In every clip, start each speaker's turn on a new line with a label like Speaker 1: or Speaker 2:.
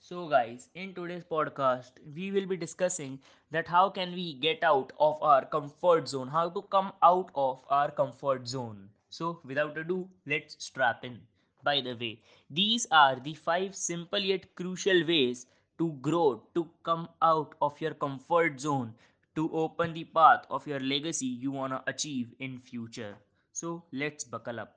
Speaker 1: So guys, in today's podcast, we will be discussing that how can we get out of our comfort zone, how to come out of our comfort zone. So without ado, let's strap in. By the way, these are the five simple yet crucial ways to grow, to come out of your comfort zone, to open the path of your legacy you wanna achieve in future. So let's buckle up.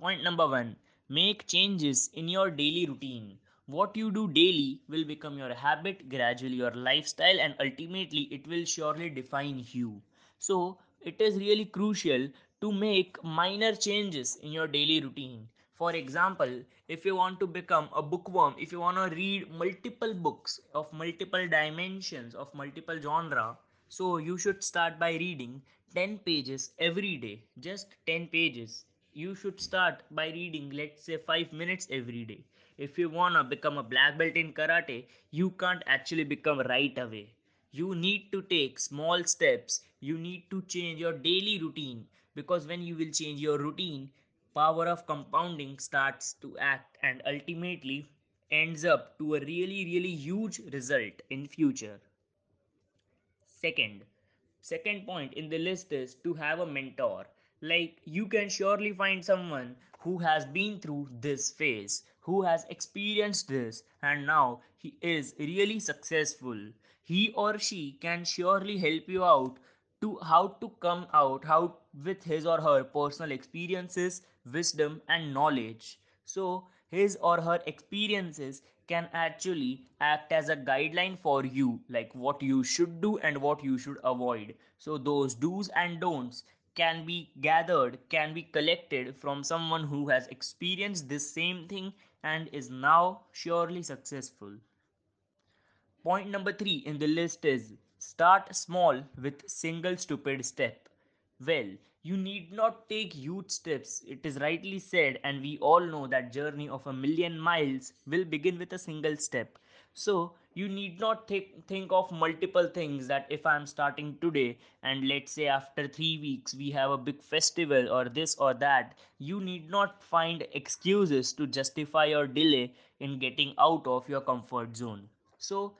Speaker 1: Point number one make changes in your daily routine. What you do daily will become your habit, gradually your lifestyle, and ultimately it will surely define you. So, it is really crucial to make minor changes in your daily routine. For example, if you want to become a bookworm, if you want to read multiple books of multiple dimensions, of multiple genre, so you should start by reading 10 pages every day, just 10 pages. You should start by reading, let's say, 5 minutes every day. If you wanna become a black belt in karate, you can't actually become right away. You need to take small steps. You need to change your daily routine because when you will change your routine, power of compounding starts to act and ultimately ends up to a really really huge result in future Second, second point in the list is to have a mentor. Like you can surely find someone who has been through this phase, who has experienced this, and now he is really successful. He or she can surely help you out to how to come out how with his or her personal experiences wisdom and knowledge so his or her experiences can actually act as a guideline for you like what you should do and what you should avoid so those do's and don'ts can be gathered can be collected from someone who has experienced this same thing and is now surely successful Point number three in the list is start small with single stupid step. Well, you need not take huge steps. It is rightly said, and we all know that journey of a million miles will begin with a single step. So you need not think think of multiple things that if I'm starting today and let's say after three weeks we have a big festival or this or that, you need not find excuses to justify your delay in getting out of your comfort zone. So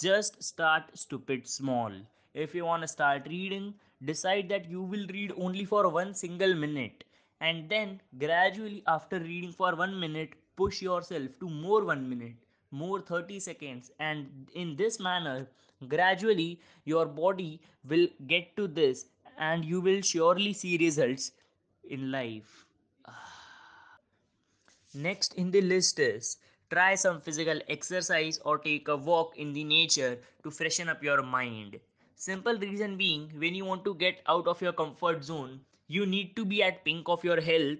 Speaker 1: just start stupid small. If you want to start reading, decide that you will read only for one single minute. And then gradually, after reading for one minute, push yourself to more one minute, more 30 seconds. And in this manner, gradually, your body will get to this and you will surely see results in life. Next in the list is try some physical exercise or take a walk in the nature to freshen up your mind. Simple reason being, when you want to get out of your comfort zone, you need to be at pink of your health.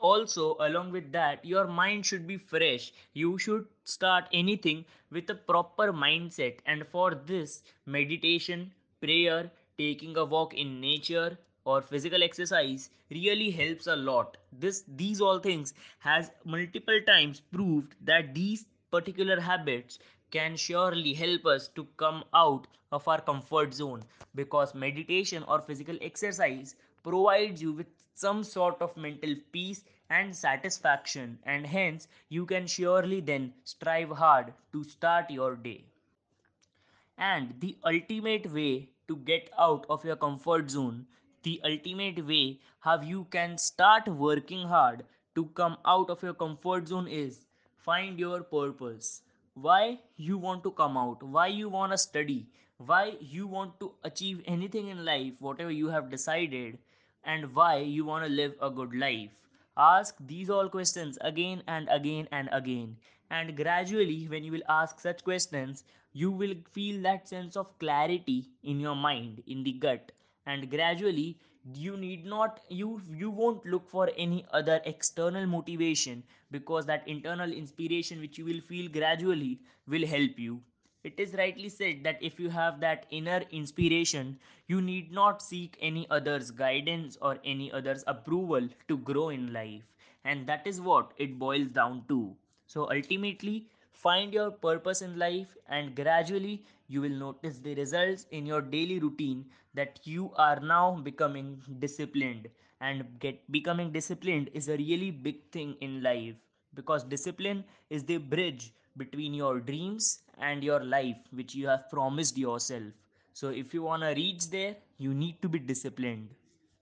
Speaker 1: Also, along with that, your mind should be fresh. You should start anything with a proper mindset, and for this, meditation, prayer, taking a walk in nature, or physical exercise really helps a lot. This these all things has multiple times proved that these particular habits can surely help us to come out of our comfort zone. Because meditation or physical exercise provides you with some sort of mental peace and satisfaction and hence you can surely then strive hard to start your day. And the ultimate way to get out of your comfort zone, the ultimate way how you can start working hard to come out of your comfort zone is find your purpose. Why you want to come out, why you want to study, why you want to achieve anything in life, whatever you have decided, and why you want to live a good life. Ask these all questions again and again and again. And gradually, when you will ask such questions, you will feel that sense of clarity in your mind, in the gut. And gradually, you need not you you won't look for any other external motivation because that internal inspiration which you will feel gradually will help you it is rightly said that if you have that inner inspiration, you need not seek any other's guidance or any other's approval to grow in life. And that is what it boils down to. So ultimately, find your purpose in life, and gradually, you will notice the results in your daily routine that you are now becoming disciplined. And get becoming disciplined is a really big thing in life because discipline is the bridge between your dreams and your life which you have promised yourself. So if you want to reach there you need to be disciplined